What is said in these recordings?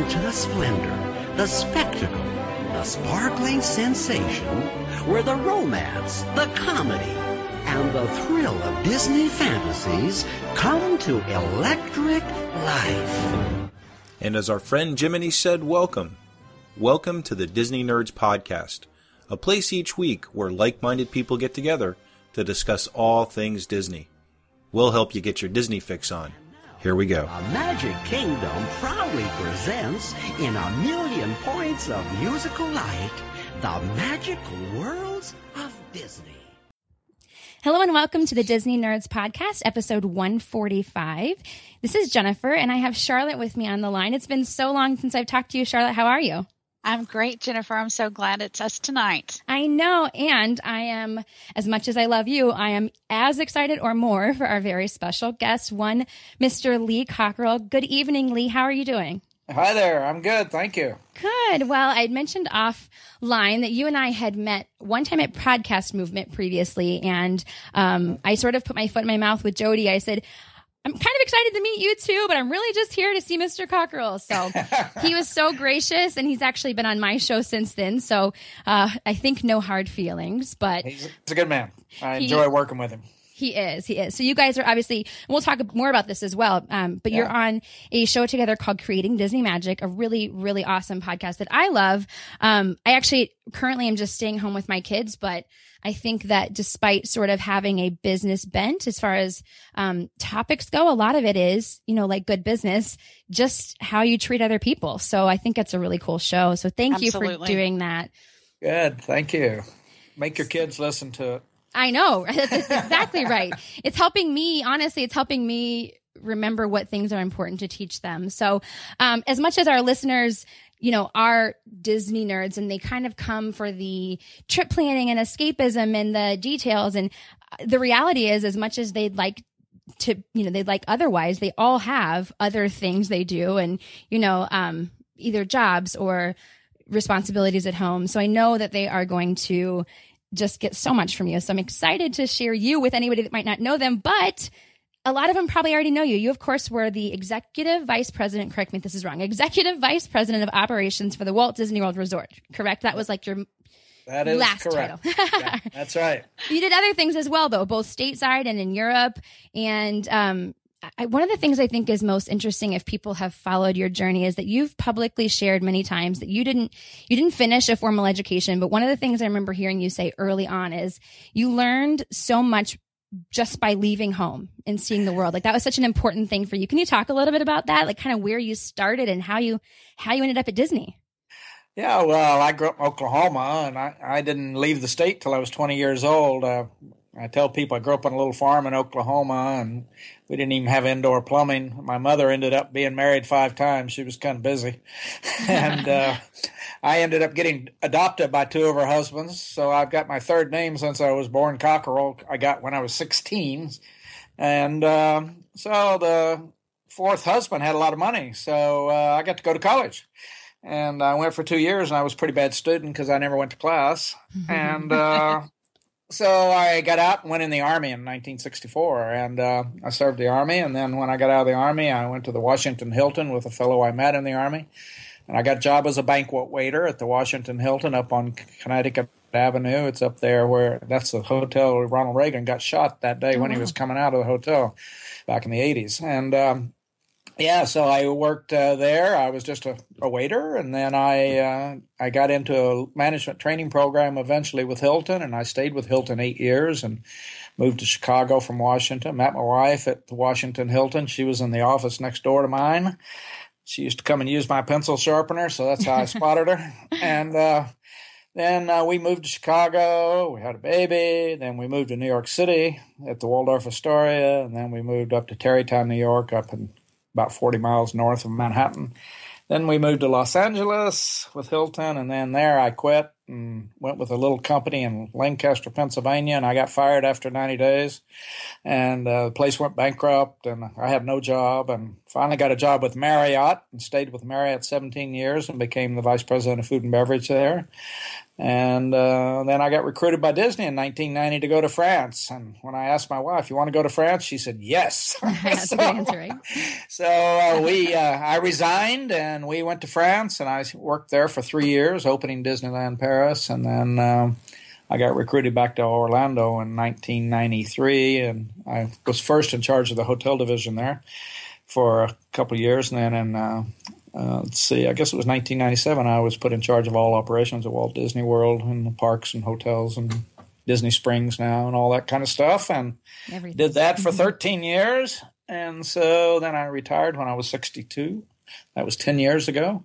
Welcome to the splendor, the spectacle, the sparkling sensation, where the romance, the comedy, and the thrill of Disney fantasies come to electric life. And as our friend Jiminy said, welcome. Welcome to the Disney Nerds Podcast, a place each week where like minded people get together to discuss all things Disney. We'll help you get your Disney fix on. Here we go. A Magic Kingdom proudly presents in a million points of musical light the magical worlds of Disney. Hello and welcome to the Disney Nerds Podcast, episode 145. This is Jennifer, and I have Charlotte with me on the line. It's been so long since I've talked to you, Charlotte. How are you? I'm great, Jennifer. I'm so glad it's us tonight. I know. And I am, as much as I love you, I am as excited or more for our very special guest, one Mr. Lee Cockerell. Good evening, Lee. How are you doing? Hi there. I'm good. Thank you. Good. Well, I'd mentioned offline that you and I had met one time at Podcast Movement previously, and um, I sort of put my foot in my mouth with Jody. I said, I'm kind of excited to meet you too, but I'm really just here to see Mr. Cockerell. So he was so gracious, and he's actually been on my show since then. So uh, I think no hard feelings, but he's, a good man. I he, enjoy working with him. He is. He is. So you guys are obviously, we'll talk more about this as well. Um, but yeah. you're on a show together called Creating Disney Magic, a really, really awesome podcast that I love. Um, I actually currently am just staying home with my kids, but I think that despite sort of having a business bent as far as um, topics go, a lot of it is, you know, like good business, just how you treat other people. So I think it's a really cool show. So thank Absolutely. you for doing that. Good. Thank you. Make your kids listen to it. I know. That's exactly right. It's helping me, honestly, it's helping me remember what things are important to teach them. So, um, as much as our listeners, you know, are Disney nerds and they kind of come for the trip planning and escapism and the details. And uh, the reality is, as much as they'd like to, you know, they'd like otherwise, they all have other things they do and, you know, um, either jobs or responsibilities at home. So I know that they are going to just get so much from you. So I'm excited to share you with anybody that might not know them, but a lot of them probably already know you. You, of course, were the executive vice president. Correct me if this is wrong. Executive vice president of operations for the Walt Disney World Resort. Correct. That was like your that is last correct. title. yeah, that's right. You did other things as well, though, both stateside and in Europe. And um, I, one of the things I think is most interesting if people have followed your journey is that you've publicly shared many times that you didn't you didn't finish a formal education, but one of the things I remember hearing you say early on is you learned so much just by leaving home and seeing the world. Like that was such an important thing for you. Can you talk a little bit about that? Like kind of where you started and how you how you ended up at Disney? Yeah, well, I grew up in Oklahoma and I, I didn't leave the state till I was 20 years old. Uh, I tell people I grew up on a little farm in Oklahoma and we didn't even have indoor plumbing. My mother ended up being married five times. She was kind of busy. and uh, I ended up getting adopted by two of her husbands. So I've got my third name since I was born, Cockerell. I got when I was 16. And uh, so the fourth husband had a lot of money. So uh, I got to go to college. And I went for two years, and I was a pretty bad student because I never went to class. and uh, so I got out and went in the army in 1964, and uh, I served the army. And then when I got out of the army, I went to the Washington Hilton with a fellow I met in the army, and I got a job as a banquet waiter at the Washington Hilton up on Connecticut Avenue. It's up there where that's the hotel where Ronald Reagan got shot that day when he was coming out of the hotel back in the 80s, and um, yeah, so I worked uh, there. I was just a, a, waiter, and then I uh, I got into a management training program eventually with Hilton, and I stayed with Hilton eight years, and moved to Chicago from Washington. Met my wife at the Washington Hilton. She was in the office next door to mine. She used to come and use my pencil sharpener, so that's how I spotted her. And uh, then uh, we moved to Chicago. We had a baby. Then we moved to New York City at the Waldorf Astoria, and then we moved up to Tarrytown, New York, up in about 40 miles north of Manhattan. Then we moved to Los Angeles with Hilton, and then there I quit and went with a little company in Lancaster, Pennsylvania, and I got fired after 90 days. And uh, the place went bankrupt, and I had no job, and finally got a job with Marriott and stayed with Marriott 17 years and became the vice president of food and beverage there. And uh, then I got recruited by Disney in 1990 to go to France. And when I asked my wife, "You want to go to France?" she said, "Yes." That's so, a good answer, right? So uh, we, uh, I resigned, and we went to France, and I worked there for three years, opening Disneyland Paris, and then. Um, I got recruited back to Orlando in 1993, and I was first in charge of the hotel division there for a couple of years. And then in, uh, let's see, I guess it was 1997, I was put in charge of all operations at Walt Disney World and the parks and hotels and Disney Springs now and all that kind of stuff. And Everything. did that for 13 years. And so then I retired when I was 62. That was 10 years ago.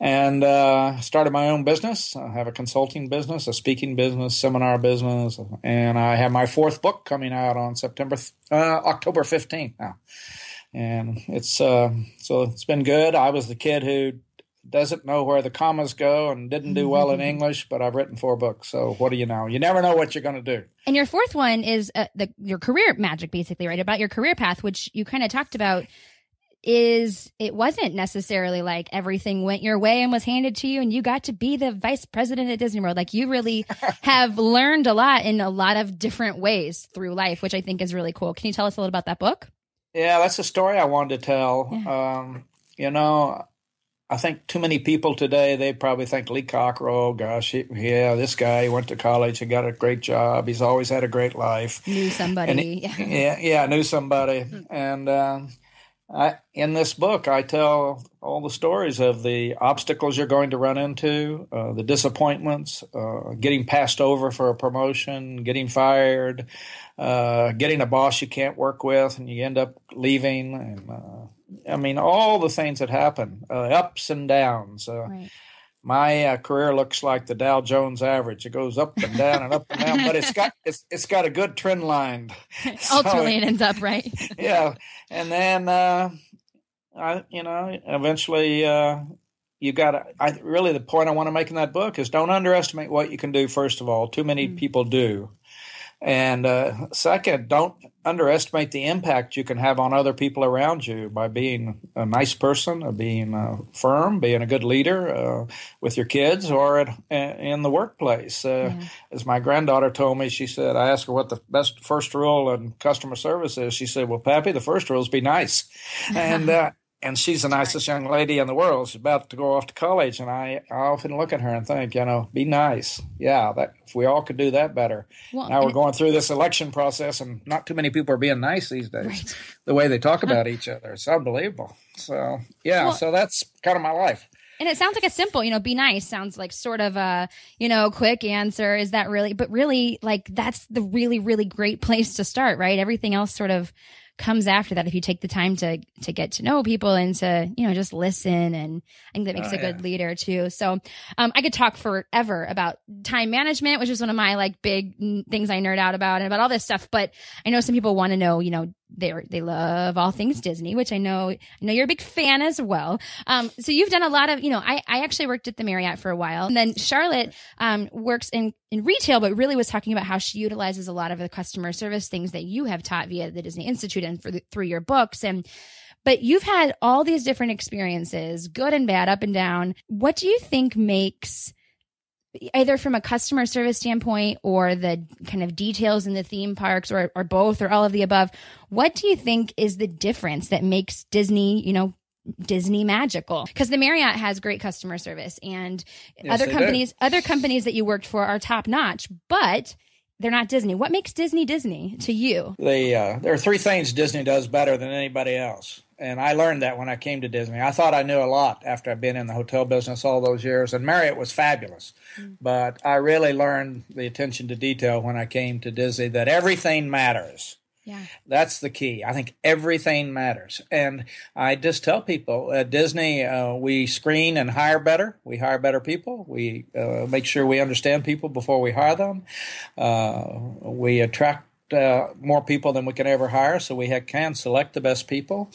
And uh, started my own business. I have a consulting business, a speaking business, seminar business. And I have my fourth book coming out on September, uh, October 15th now. And it's, uh, so it's been good. I was the kid who doesn't know where the commas go and didn't do well in English, but I've written four books. So what do you know? You never know what you're going to do. And your fourth one is uh, the, your career magic, basically, right? About your career path, which you kind of talked about is it wasn't necessarily like everything went your way and was handed to you and you got to be the vice president at Disney World. Like you really have learned a lot in a lot of different ways through life, which I think is really cool. Can you tell us a little about that book? Yeah, that's a story I wanted to tell. Yeah. Um, you know, I think too many people today, they probably think Lee Cockerell, gosh, he, yeah, this guy he went to college, he got a great job, he's always had a great life. Knew somebody. He, yeah, yeah, knew somebody. Hmm. and, um, I, in this book, I tell all the stories of the obstacles you're going to run into, uh, the disappointments, uh, getting passed over for a promotion, getting fired, uh, getting a boss you can't work with, and you end up leaving. And uh, I mean, all the things that happen, uh, ups and downs. Uh, right my uh, career looks like the Dow Jones average. It goes up and down and up and down, but it's got it's it's got a good trend line. so Ultimately, it ends up right. yeah, and then uh, I you know eventually uh, you got to. I really the point I want to make in that book is don't underestimate what you can do. First of all, too many mm. people do, and uh, second, don't underestimate the impact you can have on other people around you by being a nice person, or being uh, firm, being a good leader uh, with your kids or at, in the workplace. Uh, yeah. As my granddaughter told me, she said, I asked her what the best first rule in customer service is. She said, Well, Pappy, the first rule is be nice. and uh, and she's the nicest young lady in the world. She's about to go off to college, and I, I often look at her and think, you know, be nice. Yeah, that if we all could do that better. Well, now we're going through this election process, and not too many people are being nice these days. Right. The way they talk about each other, it's unbelievable. So yeah, well, so that's kind of my life. And it sounds like a simple, you know, be nice sounds like sort of a, you know, quick answer. Is that really, but really, like, that's the really, really great place to start, right? Everything else sort of comes after that if you take the time to to get to know people and to you know just listen and I think that makes oh, a good yeah. leader too. So um, I could talk forever about time management, which is one of my like big things I nerd out about and about all this stuff. But I know some people want to know, you know, they they love all things Disney, which I know I know you're a big fan as well. Um, so you've done a lot of you know I I actually worked at the Marriott for a while, and then Charlotte um, works in in retail, but really was talking about how she utilizes a lot of the customer service things that you have taught via the Disney Institute and for the, through your books and. But you've had all these different experiences, good and bad, up and down. What do you think makes either from a customer service standpoint or the kind of details in the theme parks or, or both or all of the above, what do you think is the difference that makes Disney, you know, Disney magical because the Marriott has great customer service and yes, other companies, do. other companies that you worked for are top notch, but they're not Disney. What makes Disney Disney to you? The uh, there are three things Disney does better than anybody else and I learned that when I came to Disney. I thought I knew a lot after I'd been in the hotel business all those years, and Marriott was fabulous. Mm. But I really learned the attention to detail when I came to Disney that everything matters. Yeah. That's the key. I think everything matters. And I just tell people at Disney, uh, we screen and hire better. We hire better people. We uh, make sure we understand people before we hire them. Uh, we attract uh, more people than we can ever hire, so we can select the best people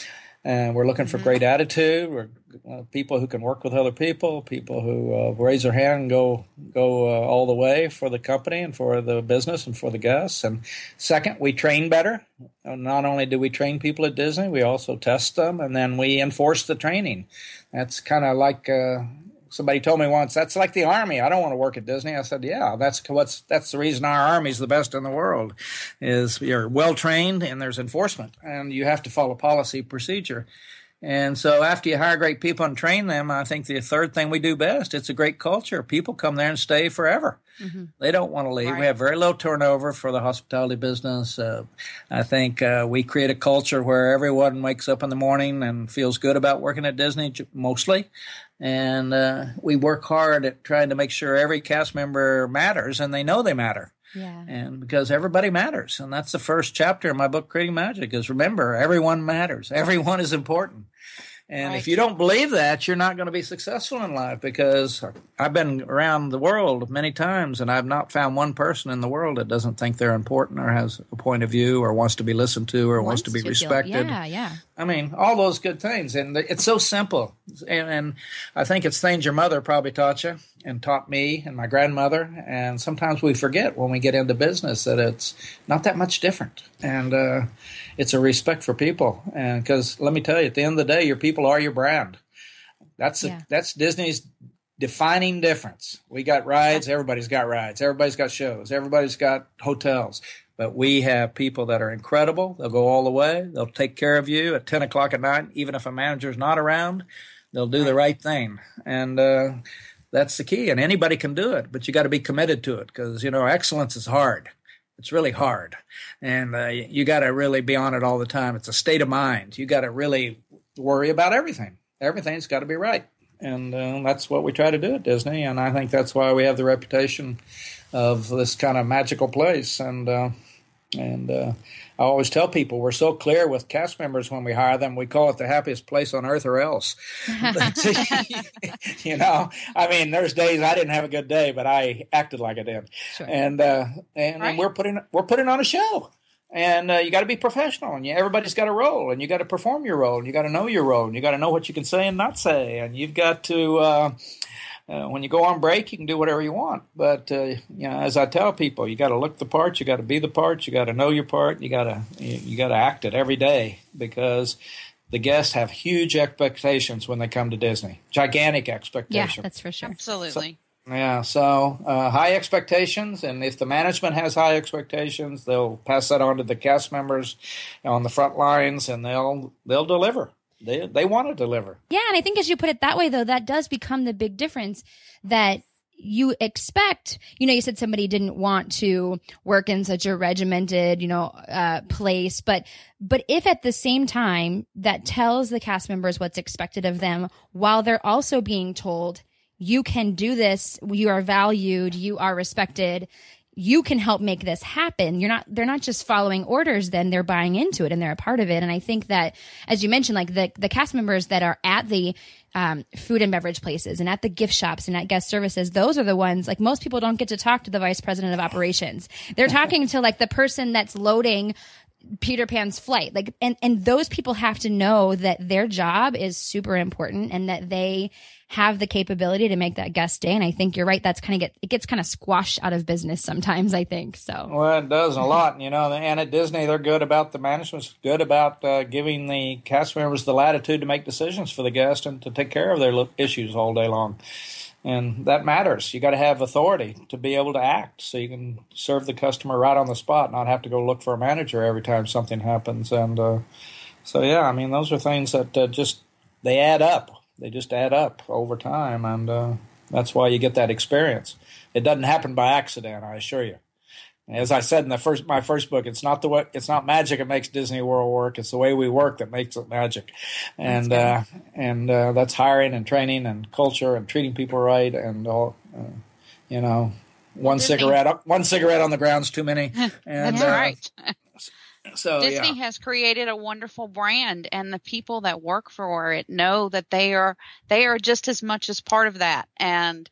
and we're looking for mm-hmm. great attitude. We're uh, people who can work with other people, people who uh, raise their hand and go go uh, all the way for the company and for the business and for the guests. And second, we train better. Uh, not only do we train people at Disney, we also test them and then we enforce the training. That's kind of like uh, somebody told me once that's like the army. I don't want to work at Disney. I said, yeah, that's what's that's the reason our army's the best in the world, is you're well trained and there's enforcement and you have to follow policy procedure. And so after you hire great people and train them, I think the third thing we do best, it's a great culture. People come there and stay forever. Mm-hmm. They don't want to leave. Right. We have very low turnover for the hospitality business. Uh, I think uh, we create a culture where everyone wakes up in the morning and feels good about working at Disney mostly. And uh, we work hard at trying to make sure every cast member matters and they know they matter. Yeah. And because everybody matters. And that's the first chapter in my book, Creating Magic, is remember, everyone matters. Everyone is important. And right. if you don't believe that, you're not going to be successful in life because I've been around the world many times and I've not found one person in the world that doesn't think they're important or has a point of view or wants to be listened to or wants, wants to be to respected. Feel, yeah, yeah. I mean, all those good things. And it's so simple. And, and I think it's things your mother probably taught you and taught me and my grandmother. And sometimes we forget when we get into business that it's not that much different. And, uh, it's a respect for people. And because let me tell you, at the end of the day, your people are your brand. That's a, that's Disney's defining difference. We got rides. Everybody's got rides. Everybody's got shows. Everybody's got hotels. But we have people that are incredible. They'll go all the way. They'll take care of you at 10 o'clock at night, even if a manager's not around. They'll do the right thing. And, uh, that's the key. And anybody can do it, but you got to be committed to it because, you know, excellence is hard. It's really hard, and uh, you got to really be on it all the time. It's a state of mind. You got to really worry about everything. Everything's got to be right, and uh, that's what we try to do at Disney. And I think that's why we have the reputation of this kind of magical place. And uh, and uh, I always tell people we're so clear with cast members when we hire them. We call it the happiest place on earth or else. you know, I mean, there's days I didn't have a good day, but I acted like I did. Sure. And uh, and, right. we're putting we're putting on a show. And uh, you got to be professional, and you, everybody's got a role, and you got to perform your role, and you got to know your role, and you got to know what you can say and not say, and you've got to uh, when you go on break, you can do whatever you want. But uh, you know, as I tell people, you got to look the part, you got to be the part, you got to know your part, you got to you, you got to act it every day because the guests have huge expectations when they come to Disney, gigantic expectations. Yeah, that's for sure. Absolutely. So, yeah, so uh, high expectations, and if the management has high expectations, they'll pass that on to the cast members on the front lines, and they'll they'll deliver they they want to deliver. Yeah, and I think as you put it that way, though, that does become the big difference that you expect. You know you said somebody didn't want to work in such a regimented you know uh, place but but if at the same time that tells the cast members what's expected of them while they're also being told you can do this. You are valued. You are respected you can help make this happen. You're not, they're not just following orders, then they're buying into it and they're a part of it. And I think that, as you mentioned, like the, the cast members that are at the, um, food and beverage places and at the gift shops and at guest services, those are the ones, like most people don't get to talk to the vice president of operations. They're talking to like the person that's loading Peter Pan's flight. Like, and, and those people have to know that their job is super important and that they have the capability to make that guest day. And I think you're right. That's kind of get, it gets kind of squashed out of business sometimes, I think. So, well, it does a lot, you know, and at Disney, they're good about the management's good about uh, giving the cast members the latitude to make decisions for the guest and to take care of their issues all day long. And that matters. You got to have authority to be able to act so you can serve the customer right on the spot, not have to go look for a manager every time something happens. And uh, so, yeah, I mean, those are things that uh, just they add up they just add up over time, and uh, that's why you get that experience. It doesn't happen by accident, I assure you. As I said in the first my first book, it's not the way, it's not magic that makes Disney World work. It's the way we work that makes it magic, and uh, and uh, that's hiring and training and culture and treating people right and all. Uh, you know, one cigarette one cigarette on the ground's too many. And, that's uh, right. So Disney yeah. has created a wonderful brand and the people that work for it know that they are they are just as much as part of that. And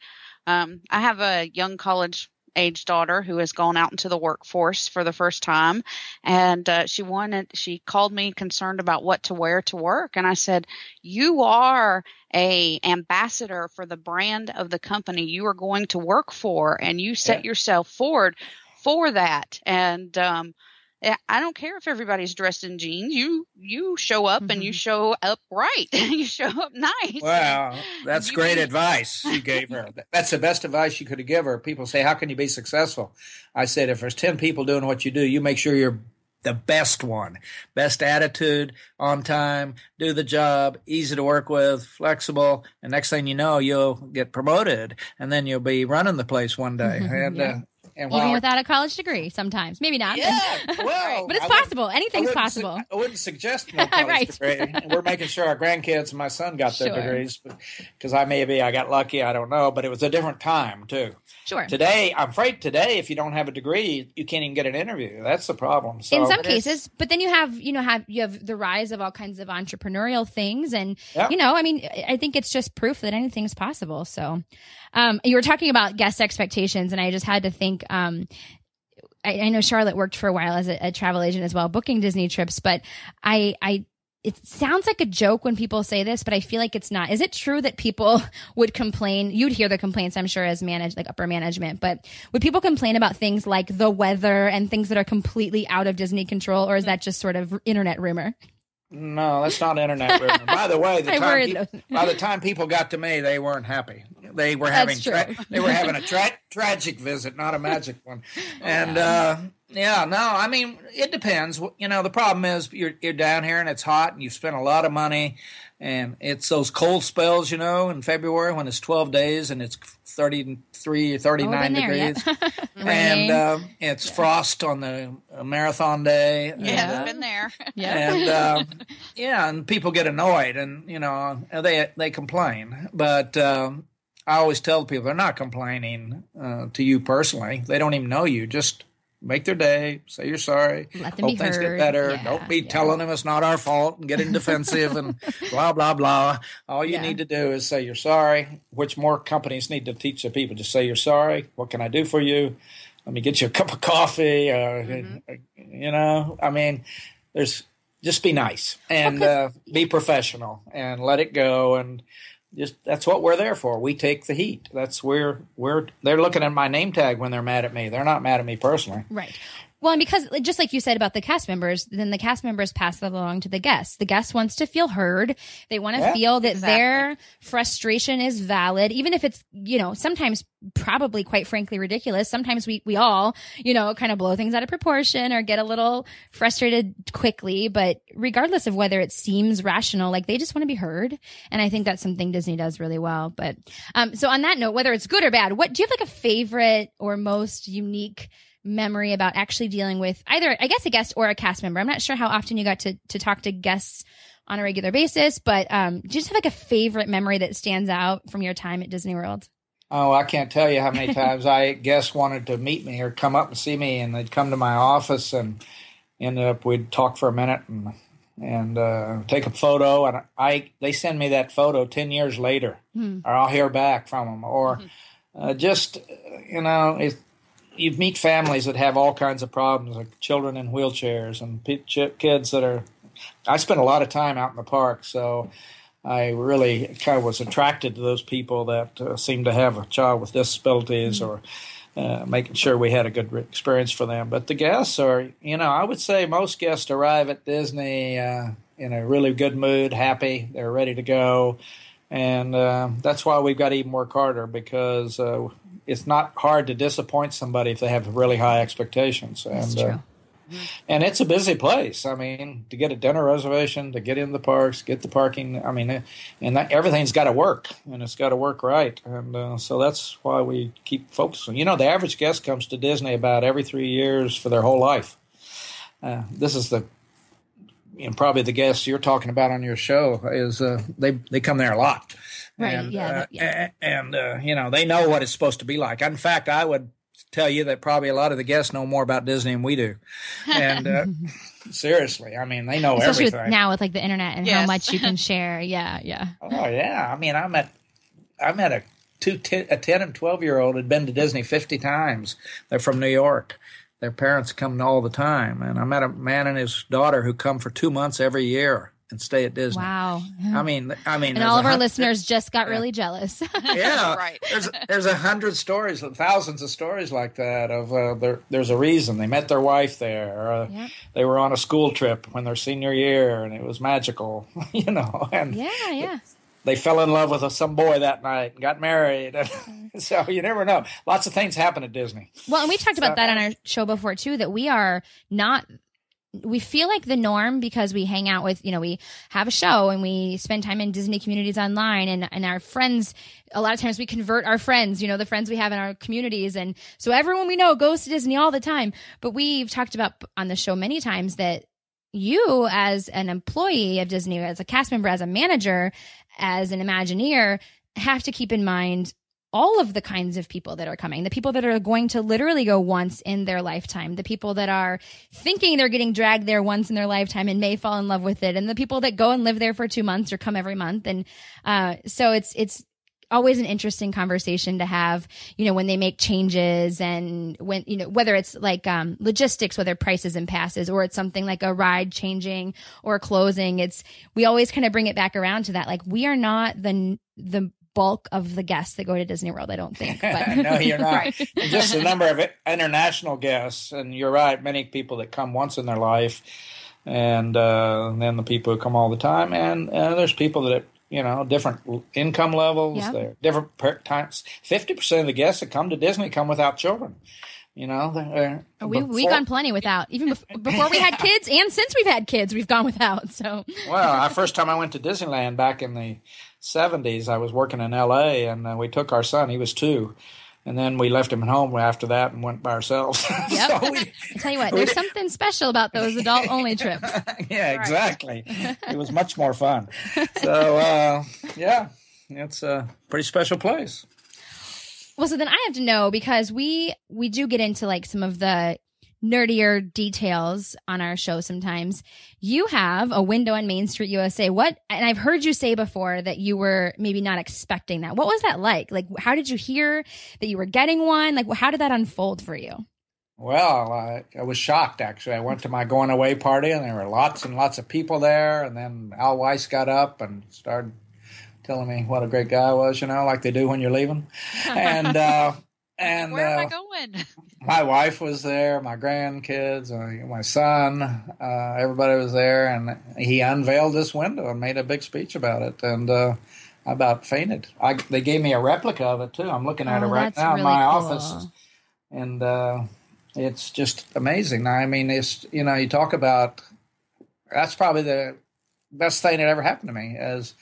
um, I have a young college age daughter who has gone out into the workforce for the first time and uh, she wanted she called me concerned about what to wear to work and i said you are a ambassador for the brand of the company you are going to work for and you set yeah. yourself forward for that and um, I don't care if everybody's dressed in jeans. You you show up mm-hmm. and you mm-hmm. show up right. you show up nice. Wow, that's great be- advice you gave her. That's the best advice you could have given her. People say, "How can you be successful?" I said, "If there's ten people doing what you do, you make sure you're the best one. Best attitude, on time, do the job, easy to work with, flexible, and next thing you know, you'll get promoted, and then you'll be running the place one day. Mm-hmm, and yeah. uh, and Even without a college degree, sometimes. Maybe not. Yeah, well, but it's possible. Anything's possible. Su- I wouldn't suggest no college right. degree. we're making sure our grandkids and my son got their sure. degrees because I maybe I got lucky. I don't know, but it was a different time too. Sure. Today, I'm afraid today, if you don't have a degree, you can't even get an interview. That's the problem. So, in some cases, but then you have, you know, have you have the rise of all kinds of entrepreneurial things, and yeah. you know, I mean, I think it's just proof that anything's possible. So, um, you were talking about guest expectations, and I just had to think. Um, I, I know Charlotte worked for a while as a, a travel agent as well, booking Disney trips, but I I it sounds like a joke when people say this, but I feel like it's not. Is it true that people would complain? You'd hear the complaints, I'm sure, as managed, like upper management, but would people complain about things like the weather and things that are completely out of Disney control, or is that just sort of internet rumor? No, that's not internet rumor. by the way, the time pe- by the time people got to me, they weren't happy. They were having tra- they were having a tra- tragic visit, not a magic one. And uh, yeah, no, I mean it depends. You know, the problem is you're you're down here and it's hot and you spend a lot of money and it's those cold spells, you know, in February when it's 12 days and it's 33 or 39 oh, degrees. and uh, it's yeah. frost on the uh, marathon day. Yeah, and, uh, been there. yeah. And uh, yeah, and people get annoyed and you know, they they complain. But um, I always tell people they're not complaining uh, to you personally. They don't even know you. Just make their day, say you're sorry, Let them hope things heard. get better. Yeah, Don't be yeah. telling them it's not our fault and getting defensive and blah blah blah. All you yeah. need to do is say you're sorry, which more companies need to teach the people. Just say you're sorry. What can I do for you? Let me get you a cup of coffee. Uh, mm-hmm. You know, I mean, there's just be nice and uh, be professional and let it go and just that's what we're there for. We take the heat. That's where we're they're looking at my name tag when they're mad at me. They're not mad at me personally. Right. Well, and because just like you said about the cast members, then the cast members pass that along to the guests. The guest wants to feel heard. They want to yeah, feel that exactly. their frustration is valid, even if it's, you know, sometimes probably quite frankly ridiculous. Sometimes we, we all, you know, kind of blow things out of proportion or get a little frustrated quickly. But regardless of whether it seems rational, like they just want to be heard. And I think that's something Disney does really well. But, um, so on that note, whether it's good or bad, what do you have like a favorite or most unique memory about actually dealing with either, I guess, a guest or a cast member. I'm not sure how often you got to, to talk to guests on a regular basis, but um, do you just have like a favorite memory that stands out from your time at Disney World? Oh, I can't tell you how many times I guests wanted to meet me or come up and see me, and they'd come to my office and ended up we'd talk for a minute and and uh, take a photo, and I they send me that photo ten years later, hmm. or I'll hear back from them, or hmm. uh, just you know it, you meet families that have all kinds of problems, like children in wheelchairs and kids that are. I spent a lot of time out in the park, so I really kind of was attracted to those people that uh, seemed to have a child with disabilities mm-hmm. or. Uh, making sure we had a good experience for them. But the guests are, you know, I would say most guests arrive at Disney uh, in a really good mood, happy, they're ready to go. And uh, that's why we've got to even work harder because uh, it's not hard to disappoint somebody if they have really high expectations. And, That's true. Uh, and it's a busy place. I mean, to get a dinner reservation, to get in the parks, get the parking. I mean, and that, everything's got to work, and it's got to work right. And uh, so that's why we keep focusing. You know, the average guest comes to Disney about every three years for their whole life. Uh, this is the you know, probably the guests you're talking about on your show is uh, they they come there a lot. Right. And, yeah. Uh, yeah. And uh, you know they know what it's supposed to be like. In fact, I would tell you that probably a lot of the guests know more about Disney than we do. And uh, seriously, I mean, they know Especially everything with, now with like the internet and yes. how much you can share. Yeah, yeah. Oh yeah. I mean, I met I met a two ten, a ten and twelve year old had been to Disney fifty times. They're from New York. Their parents come all the time, and I met a man and his daughter who come for two months every year and stay at Disney. Wow. I mean, I mean, and all of our listeners just got really jealous. yeah, right. There's there's a hundred stories, thousands of stories like that. Of uh, there, there's a reason they met their wife there. Uh, yep. They were on a school trip when their senior year, and it was magical, you know. And yeah, yeah. They fell in love with some boy that night, and got married. so you never know. Lots of things happen at Disney. Well, and we talked about that on our show before too. That we are not we feel like the norm because we hang out with, you know, we have a show and we spend time in Disney communities online and, and our friends, a lot of times we convert our friends, you know, the friends we have in our communities. And so everyone we know goes to Disney all the time. But we've talked about on the show many times that you as an employee of Disney, as a cast member, as a manager, as an Imagineer, have to keep in mind all of the kinds of people that are coming. The people that are going to literally go once in their lifetime. The people that are thinking they're getting dragged there once in their lifetime and may fall in love with it. And the people that go and live there for two months or come every month. And uh, so it's it's always an interesting conversation to have you know when they make changes and when you know whether it's like um, logistics whether prices and passes or it's something like a ride changing or closing. It's we always kind of bring it back around to that. Like we are not the the bulk of the guests that go to Disney World, I don't think. But. no, you're not. Just the number of international guests, and you're right. Many people that come once in their life, and, uh, then the people who come all the time, and uh, there's people that you know different income levels. Different per- times. Fifty percent of the guests that come to Disney come without children. You know, they're, oh, we before, we gone plenty without even before we had kids, and since we've had kids, we've gone without. So well, the first time I went to Disneyland back in the 70s, I was working in LA and uh, we took our son, he was two. And then we left him at home after that and went by ourselves. Yep. so we, tell you what, there's something special about those adult only trips. yeah, exactly. it was much more fun. So, uh, yeah, it's a pretty special place. Well, so then I have to know because we we do get into like some of the nerdier details on our show sometimes. You have a window on Main Street USA. What, and I've heard you say before that you were maybe not expecting that. What was that like? Like, how did you hear that you were getting one? Like, how did that unfold for you? Well, I, I was shocked actually. I went to my going away party and there were lots and lots of people there. And then Al Weiss got up and started telling me what a great guy I was, you know, like they do when you're leaving. And, uh, and where am uh, I going? my wife was there, my grandkids, my, my son, uh, everybody was there, and he unveiled this window and made a big speech about it, and uh, I about fainted. I, they gave me a replica of it too. I'm looking at oh, it right now really in my cool. office, and uh, it's just amazing. I mean, it's you know, you talk about that's probably the best thing that ever happened to me as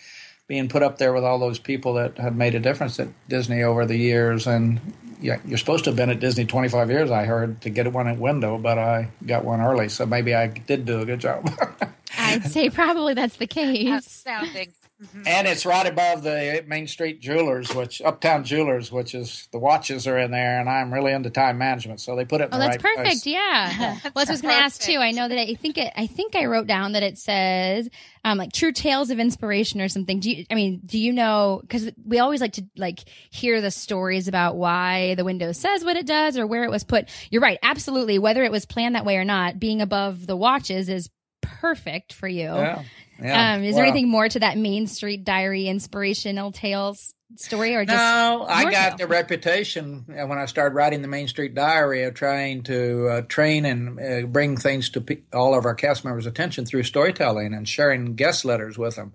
being put up there with all those people that had made a difference at Disney over the years, and you're supposed to have been at Disney 25 years, I heard, to get one at window, but I got one early, so maybe I did do a good job. I'd say probably that's the case. Outstanding. Mm-hmm. And it's right above the Main Street Jewelers, which Uptown Jewelers, which is the watches are in there, and I'm really into time management, so they put it. In oh, that's right perfect. Place. Yeah. well, I was going to ask too. I know that I think it. I think I wrote down that it says um, like true tales of inspiration or something. Do you? I mean, do you know? Because we always like to like hear the stories about why the window says what it does or where it was put. You're right. Absolutely. Whether it was planned that way or not, being above the watches is perfect for you. Yeah. Yeah. Um, is well, there anything more to that Main Street Diary inspirational tales story, or just no? I got the reputation uh, when I started writing the Main Street Diary of trying to uh, train and uh, bring things to pe- all of our cast members' attention through storytelling and sharing guest letters with them.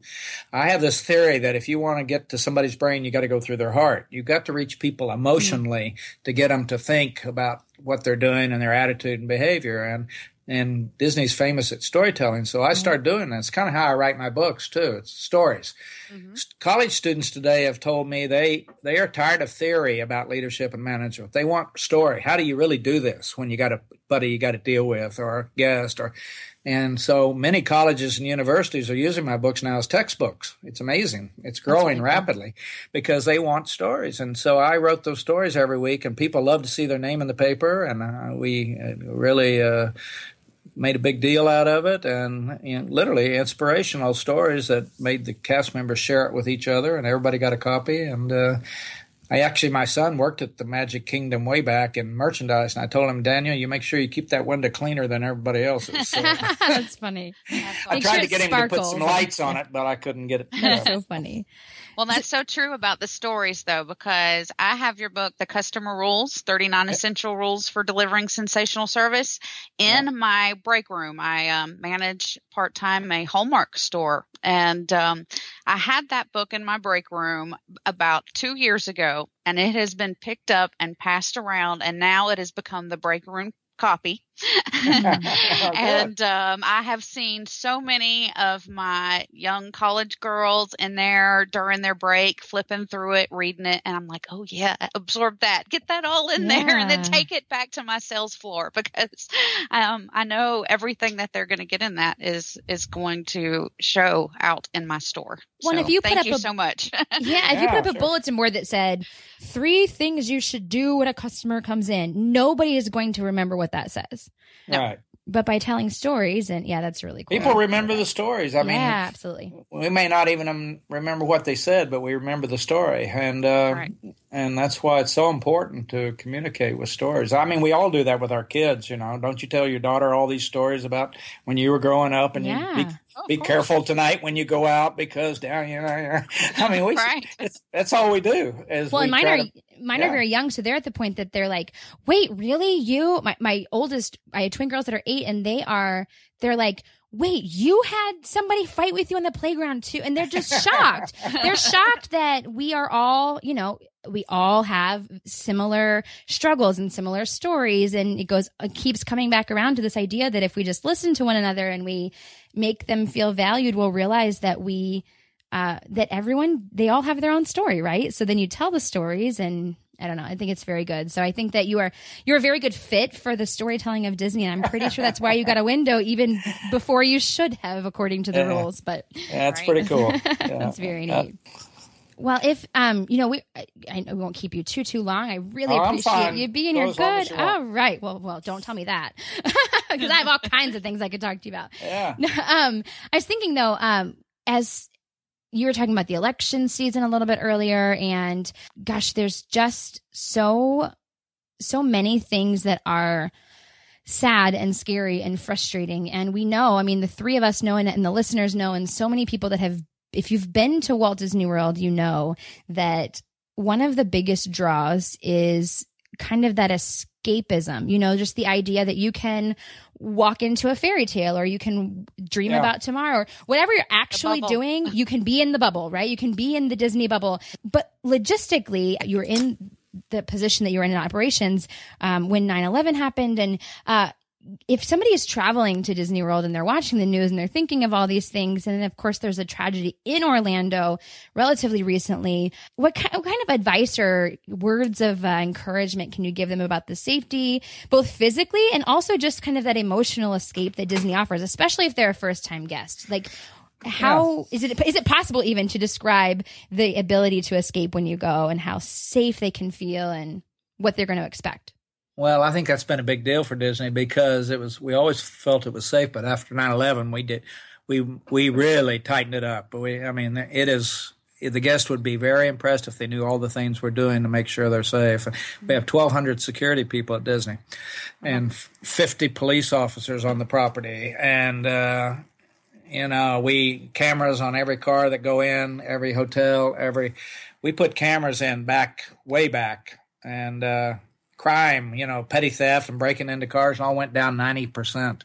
I have this theory that if you want to get to somebody's brain, you got to go through their heart. You got to reach people emotionally mm-hmm. to get them to think about what they're doing and their attitude and behavior. And and Disney's famous at storytelling. So I mm-hmm. started doing that. It's kind of how I write my books too. It's stories. Mm-hmm. College students today have told me they they are tired of theory about leadership and management. They want story. How do you really do this when you got a buddy you got to deal with or a guest or and so many colleges and universities are using my books now as textbooks. It's amazing. It's growing rapidly because they want stories. And so I wrote those stories every week, and people love to see their name in the paper. And uh, we uh, really uh, made a big deal out of it, and you know, literally inspirational stories that made the cast members share it with each other, and everybody got a copy. And uh, I actually, my son worked at the Magic Kingdom way back in merchandise, and I told him, Daniel, you make sure you keep that window cleaner than everybody else's. So. That's funny. I tried sure to get him to put some lights on it, but I couldn't get it. That's so funny. Well, that's so true about the stories, though, because I have your book, The Customer Rules 39 Essential Rules for Delivering Sensational Service, in yeah. my break room. I um, manage part time a Hallmark store. And um, I had that book in my break room about two years ago, and it has been picked up and passed around, and now it has become the break room copy. and um, I have seen so many of my young college girls in there during their break, flipping through it, reading it, and I'm like, oh yeah, absorb that, get that all in yeah. there, and then take it back to my sales floor because um, I know everything that they're going to get in that is is going to show out in my store. Well, so, if you thank put you a, so much. yeah, if yeah, you put up sure. a bulletin board that said three things you should do when a customer comes in, nobody is going to remember what that says. No. Right. But by telling stories, and yeah, that's really cool. People remember the stories. I mean, yeah, absolutely. We may not even um, remember what they said, but we remember the story, and uh, right. and that's why it's so important to communicate with stories. I mean, we all do that with our kids. You know, don't you tell your daughter all these stories about when you were growing up, and yeah. you be, oh, be careful tonight when you go out because down, you know. I mean, we right. it's, that's all we do. Is well, we mine are to, mine yeah. are very young, so they're at the point that they're like, "Wait, really? You?" My my oldest, I had twin girls that are eight, and they are they're like, wait, you had somebody fight with you on the playground too. And they're just shocked. they're shocked that we are all, you know, we all have similar struggles and similar stories. And it goes, it keeps coming back around to this idea that if we just listen to one another and we make them feel valued, we'll realize that we, uh, that everyone, they all have their own story, right? So then you tell the stories and I don't know. I think it's very good. So I think that you are you're a very good fit for the storytelling of Disney, and I'm pretty sure that's why you got a window even before you should have, according to the yeah. rules. But yeah, that's right. pretty cool. Yeah. that's very neat. well, if um, you know, we I, I, won't keep you too too long. I really oh, appreciate you being here. Good. All right. Well, well, don't tell me that because I have all kinds of things I could talk to you about. Yeah. um, I was thinking though, um, as you were talking about the election season a little bit earlier and gosh there's just so so many things that are sad and scary and frustrating. And we know i mean the three of us know and, and the listeners know and so many people that have if you've been to walt disney world you know that one of the biggest draws is kind of that escapism, you know, just the idea that you can walk into a fairy tale or you can dream yeah. about tomorrow or whatever you're actually doing, you can be in the bubble, right? You can be in the Disney bubble. But logistically, you're in the position that you're in in operations um, when 9-11 happened and uh, if somebody is traveling to Disney World and they're watching the news and they're thinking of all these things, and of course there's a tragedy in Orlando relatively recently, what kind, what kind of advice or words of uh, encouragement can you give them about the safety, both physically and also just kind of that emotional escape that Disney offers, especially if they're a first time guest? Like, how yeah. is it is it possible even to describe the ability to escape when you go and how safe they can feel and what they're going to expect? Well, I think that's been a big deal for Disney because it was we always felt it was safe, but after 9/11 we did we we really tightened it up. We I mean it is the guests would be very impressed if they knew all the things we're doing to make sure they're safe. We have 1,200 security people at Disney, and 50 police officers on the property, and uh, you know we cameras on every car that go in, every hotel, every. We put cameras in back way back, and uh, crime, you know, petty theft and breaking into cars all went down 90%.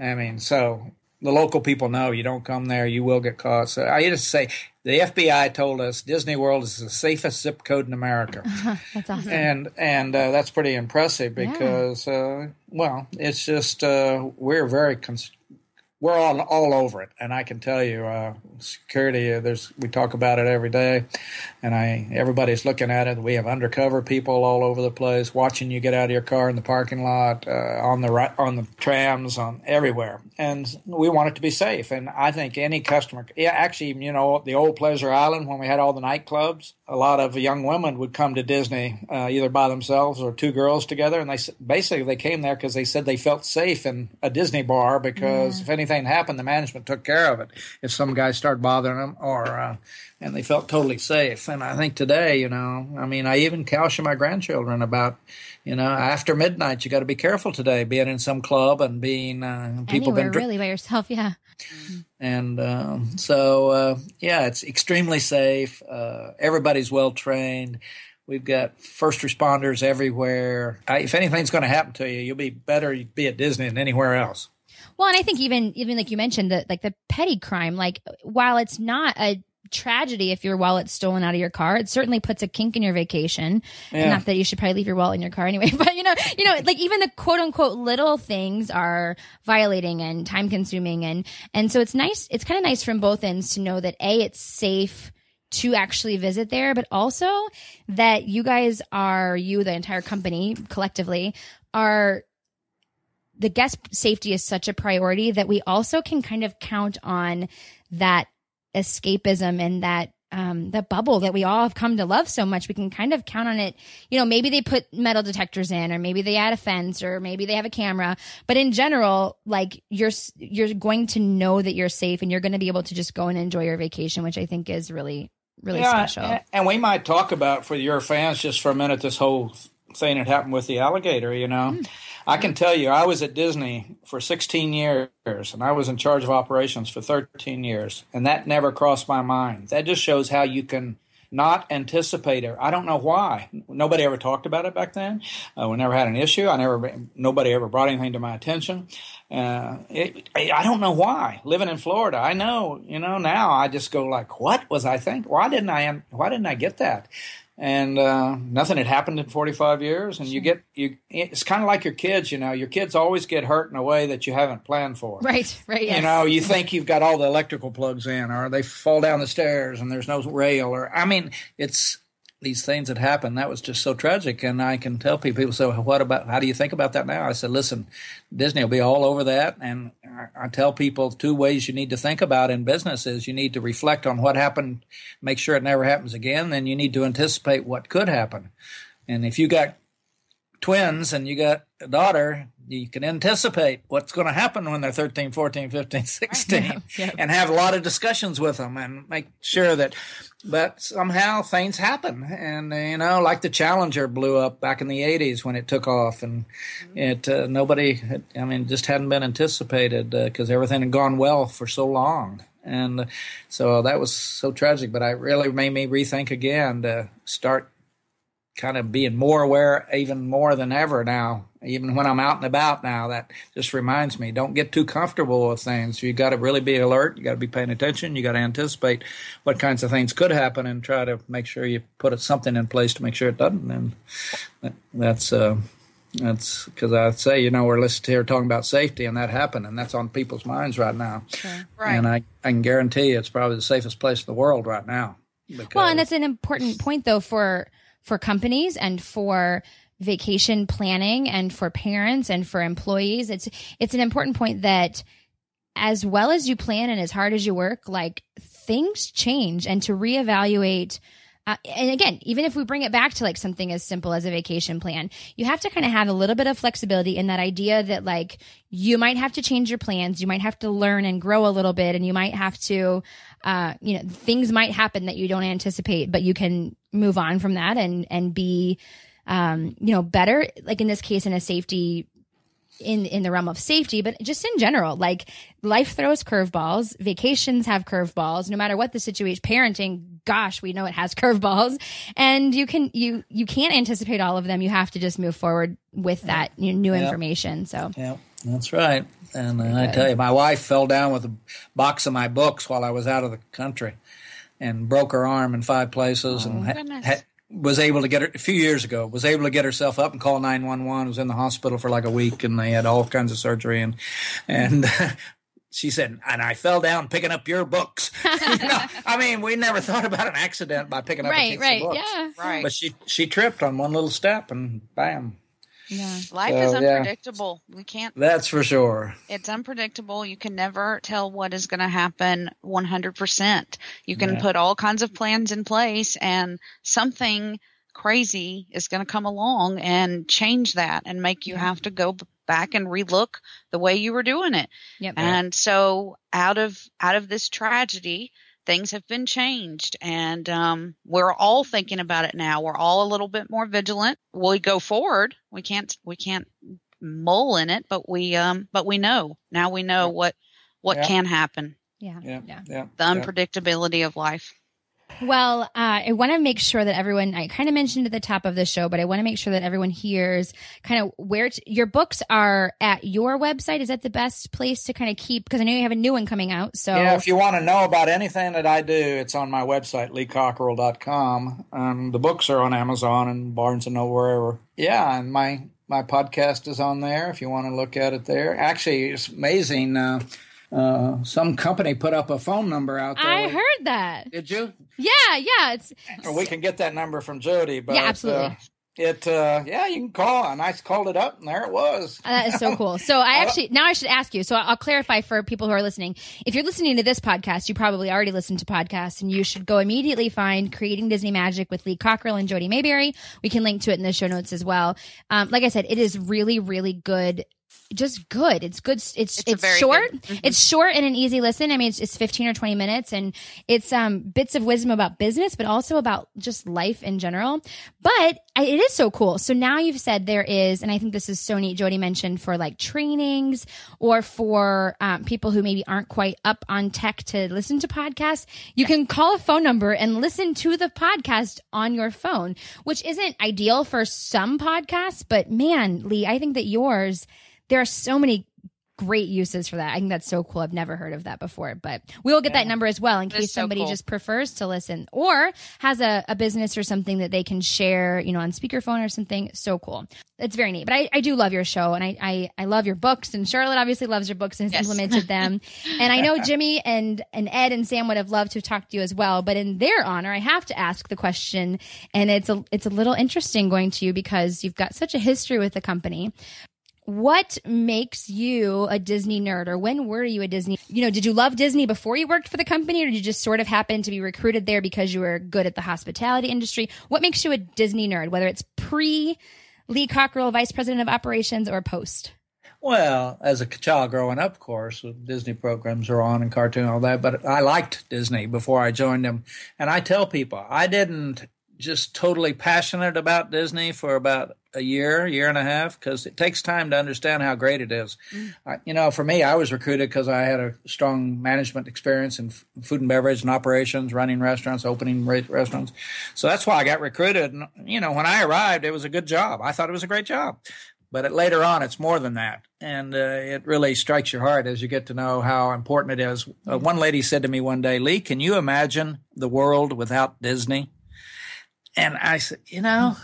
I mean, so the local people know you don't come there, you will get caught. So I just say the FBI told us Disney World is the safest zip code in America. that's awesome. And and uh, that's pretty impressive because yeah. uh, well, it's just uh, we're very cons- we're all all over it, and I can tell you, uh, security. Uh, there's we talk about it every day, and I everybody's looking at it. We have undercover people all over the place watching you get out of your car in the parking lot, uh, on the right, on the trams, on everywhere, and we want it to be safe. And I think any customer, yeah, actually, you know, the old Pleasure Island when we had all the nightclubs, a lot of young women would come to Disney uh, either by themselves or two girls together, and they basically they came there because they said they felt safe in a Disney bar because yeah. if anything anything happened, the management took care of it. If some guy started bothering them, or uh, and they felt totally safe. And I think today, you know, I mean, I even caution my grandchildren about, you know, after midnight, you got to be careful today, being in some club and being uh, people Anywhere, been dr- really by yourself, yeah. And uh, so, uh, yeah, it's extremely safe. Uh, everybody's well trained. We've got first responders everywhere. if anything's going to happen to you, you'll be better be at Disney than anywhere else. Well, and I think even even like you mentioned that like the petty crime, like while it's not a tragedy if your wallet's stolen out of your car. It certainly puts a kink in your vacation. Yeah. Not that you should probably leave your wallet in your car anyway, but you know, you know, like even the quote unquote little things are violating and time consuming and and so it's nice. It's kind of nice from both ends to know that a it's safe to actually visit there, but also that you guys are, you, the entire company collectively, are the guest safety is such a priority that we also can kind of count on that escapism and that um, the bubble that we all have come to love so much. We can kind of count on it. You know, maybe they put metal detectors in, or maybe they add a fence, or maybe they have a camera. But in general, like you're you're going to know that you're safe, and you're going to be able to just go and enjoy your vacation, which I think is really really yeah, special. And we might talk about for your fans just for a minute this whole thing that happened with the alligator. You know, mm. I can tell you, I was at Disney for 16 years, and I was in charge of operations for 13 years, and that never crossed my mind. That just shows how you can not anticipate it. I don't know why. Nobody ever talked about it back then. Uh, we never had an issue. I never, nobody ever brought anything to my attention. Uh, it, I don't know why. Living in Florida, I know. You know, now I just go like, "What was I think? Why didn't I? Why didn't I get that?" And uh, nothing had happened in 45 years and you get you it's kind of like your kids you know your kids always get hurt in a way that you haven't planned for right right yes. you know you think you've got all the electrical plugs in or they fall down the stairs and there's no rail or i mean it's these things that happen that was just so tragic. And I can tell people, people say, well, what about, how do you think about that now? I said, listen, Disney will be all over that. And I, tell people two ways you need to think about in business is you need to reflect on what happened, make sure it never happens again. Then you need to anticipate what could happen. And if you got twins and you got a daughter, you can anticipate what's going to happen when they're 13, 14, 15, 16 yeah, and have a lot of discussions with them and make sure that, but somehow things happen. And, you know, like the Challenger blew up back in the 80s when it took off and mm-hmm. it, uh, nobody, had, I mean, just hadn't been anticipated because uh, everything had gone well for so long. And so that was so tragic, but it really made me rethink again to start kind of being more aware even more than ever now even when i'm out and about now that just reminds me don't get too comfortable with things you got to really be alert you got to be paying attention you got to anticipate what kinds of things could happen and try to make sure you put something in place to make sure it doesn't and that's uh, that's because I say, you know, we're listening here talking about safety, and that happened, and that's on people's minds right now. Sure. Right. And I, I can guarantee you it's probably the safest place in the world right now. Well, and that's an important point, though, for for companies and for vacation planning and for parents and for employees. It's it's an important point that as well as you plan and as hard as you work, like things change and to reevaluate uh, and again, even if we bring it back to like something as simple as a vacation plan, you have to kind of have a little bit of flexibility in that idea that like you might have to change your plans, you might have to learn and grow a little bit, and you might have to, uh, you know, things might happen that you don't anticipate, but you can move on from that and and be, um, you know, better. Like in this case, in a safety in in the realm of safety, but just in general, like life throws curveballs. Vacations have curveballs. No matter what the situation, parenting, gosh, we know it has curveballs, and you can you you can't anticipate all of them. You have to just move forward with that new, new yep. information. So yeah, that's right. And uh, I tell you, my wife fell down with a box of my books while I was out of the country, and broke her arm in five places, oh, and ha- ha- was able to get her a few years ago was able to get herself up and call 911 was in the hospital for like a week and they had all kinds of surgery and and she said and i fell down picking up your books. You know, i mean we never thought about an accident by picking up right, a right, books. yeah right. But she she tripped on one little step and bam yeah. Life so, is unpredictable. Yeah. We can't. That's for sure. It's unpredictable. You can never tell what is going to happen 100%. You can yeah. put all kinds of plans in place and something crazy is going to come along and change that and make you have to go back and relook the way you were doing it. Yep. And so out of out of this tragedy, things have been changed and um, we're all thinking about it now. We're all a little bit more vigilant. We go forward. We can't we can't mull in it, but we um but we know. Now we know what what yeah. can happen. Yeah. Yeah. yeah. The unpredictability of life. Well, uh, I want to make sure that everyone, I kind of mentioned at the top of the show, but I want to make sure that everyone hears kind of where your books are at your website. Is that the best place to kind of keep? Because I know you have a new one coming out. So, yeah, if you want to know about anything that I do, it's on my website, leecockerell.com. Um, the books are on Amazon and Barnes and Noble, wherever. Yeah, and my, my podcast is on there if you want to look at it there. Actually, it's amazing. Uh, uh, some company put up a phone number out there. I heard that. Did you? Yeah, yeah. It's or we can get that number from Jody. But yeah, absolutely. Uh, it uh yeah you can call and i called it up and there it was uh, that is so cool so i actually now i should ask you so i'll clarify for people who are listening if you're listening to this podcast you probably already listened to podcasts and you should go immediately find creating disney magic with lee cockerell and jody maberry we can link to it in the show notes as well um, like i said it is really really good just good. It's good. It's it's, it's short. Mm-hmm. It's short and an easy listen. I mean, it's, it's 15 or 20 minutes and it's um bits of wisdom about business, but also about just life in general. But it is so cool. So now you've said there is, and I think this is so neat. Jody mentioned for like trainings or for um, people who maybe aren't quite up on tech to listen to podcasts. You can call a phone number and listen to the podcast on your phone, which isn't ideal for some podcasts. But man, Lee, I think that yours there are so many great uses for that. I think that's so cool. I've never heard of that before, but we will get yeah. that number as well in case somebody cool. just prefers to listen or has a, a, business or something that they can share, you know, on speakerphone or something. So cool. It's very neat. But I, I do love your show and I, I, I love your books and Charlotte obviously loves your books and has yes. implemented them. and I know Jimmy and, and Ed and Sam would have loved to have talked to you as well. But in their honor, I have to ask the question and it's a, it's a little interesting going to you because you've got such a history with the company what makes you a Disney nerd or when were you a Disney? You know, did you love Disney before you worked for the company or did you just sort of happen to be recruited there because you were good at the hospitality industry? What makes you a Disney nerd, whether it's pre Lee Cockerell, vice president of operations or post? Well, as a child growing up, of course, Disney programs are on and cartoon and all that, but I liked Disney before I joined them. And I tell people, I didn't just totally passionate about Disney for about a year, year and a half, because it takes time to understand how great it is. Mm. You know, for me, I was recruited because I had a strong management experience in f- food and beverage and operations, running restaurants, opening ra- restaurants. So that's why I got recruited. And, you know, when I arrived, it was a good job. I thought it was a great job. But it, later on, it's more than that. And uh, it really strikes your heart as you get to know how important it is. Uh, one lady said to me one day, Lee, can you imagine the world without Disney? And I said, you know,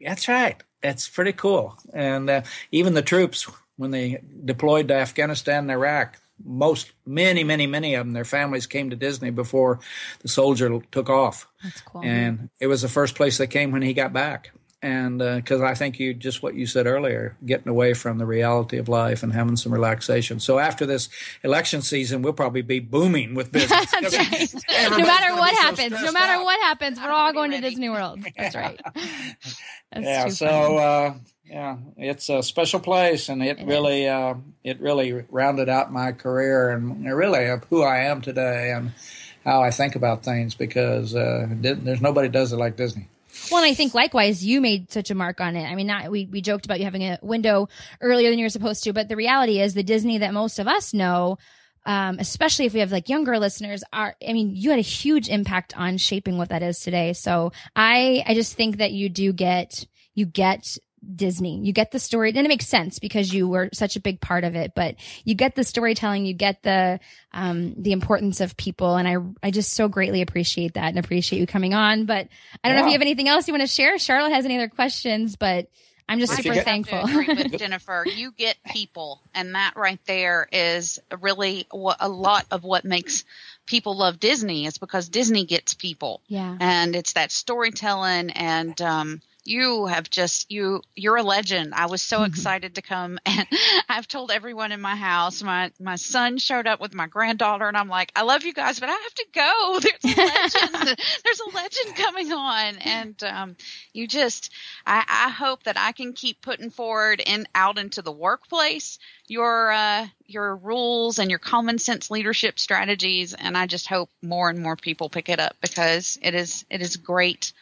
that's right. That's pretty cool. And uh, even the troops, when they deployed to Afghanistan and Iraq, most, many, many, many of them, their families came to Disney before the soldier took off. That's cool. And it was the first place they came when he got back and because uh, I think you just what you said earlier, getting away from the reality of life and having some relaxation. So after this election season, we'll probably be booming with business. right. no matter what happens, so no matter out. what happens, we're all going to Disney World. That's right. That's yeah. So uh, yeah, it's a special place, and it, it really uh, it really rounded out my career and really who I am today and how I think about things because uh, there's nobody does it like Disney. Well, and I think likewise, you made such a mark on it. I mean, not, we, we joked about you having a window earlier than you were supposed to, but the reality is the Disney that most of us know, um, especially if we have like younger listeners are, I mean, you had a huge impact on shaping what that is today. So I, I just think that you do get, you get Disney. You get the story, and it makes sense because you were such a big part of it. But you get the storytelling, you get the um, the importance of people, and I I just so greatly appreciate that and appreciate you coming on. But I don't yeah. know if you have anything else you want to share. Charlotte has any other questions, but I'm just super thankful. with Jennifer, you get people, and that right there is really a lot of what makes people love Disney. Is because Disney gets people, yeah, and it's that storytelling and. um you have just you you're a legend i was so mm-hmm. excited to come and i've told everyone in my house my my son showed up with my granddaughter and i'm like i love you guys but i have to go there's a legend there's a legend coming on, and um, you just, I, I, hope that I can keep putting forward and out into the workplace your uh, your rules and your common sense leadership strategies, and I just hope more and more people pick it up because it is it is great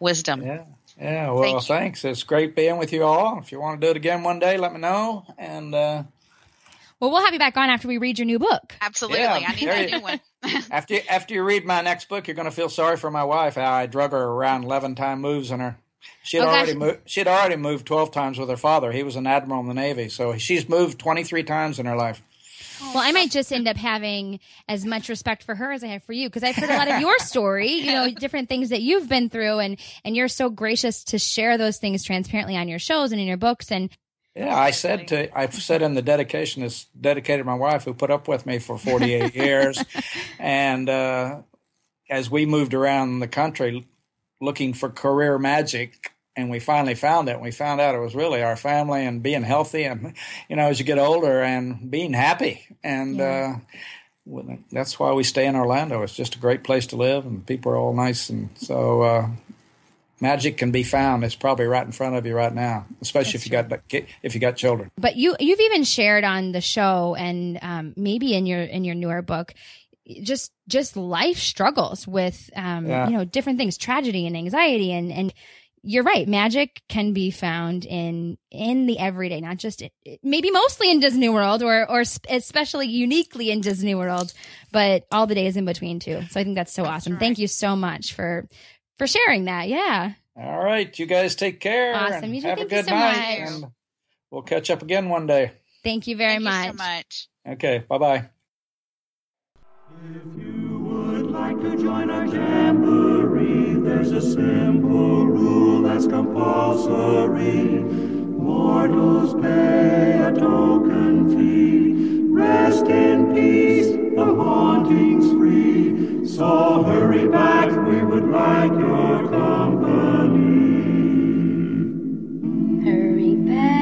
wisdom. Yeah. Yeah, well, Thank thanks. It's great being with you all. If you want to do it again one day, let me know. And uh, well, we'll have you back on after we read your new book. Absolutely, yeah, I need a new one. after after you read my next book, you're going to feel sorry for my wife. How I drug her around eleven time moves in her. She had oh, already moved. She had already moved twelve times with her father. He was an admiral in the Navy, so she's moved twenty three times in her life. Well, I might just end up having as much respect for her as I have for you because I've heard a lot of your story, you know, different things that you've been through and and you're so gracious to share those things transparently on your shows and in your books and yeah, I said to I said in the dedication is dedicated my wife who put up with me for 48 years, and uh, as we moved around the country looking for career magic, and we finally found it. We found out it was really our family and being healthy, and you know, as you get older and being happy, and yeah. uh, that's why we stay in Orlando. It's just a great place to live, and people are all nice, and so uh, magic can be found. It's probably right in front of you right now, especially That's if you true. got if you got children. But you you've even shared on the show and um, maybe in your in your newer book just just life struggles with um, yeah. you know different things, tragedy and anxiety and and you're right. Magic can be found in in the everyday, not just maybe mostly in Disney World or or especially uniquely in Disney World, but all the days in between too. So I think that's so that's awesome. Right. Thank you so much for for sharing that. Yeah. All right. You guys take care. Awesome. You have Thank a good so night. Much. And we'll catch up again one day. Thank you very Thank much. You so much. Okay. Bye bye. If you would like to join our jamboree, there's a simple rule that's compulsory. Mortals pay a token fee. Rest in peace, the haunting's free. So hurry back, we would like your company. Hurry back.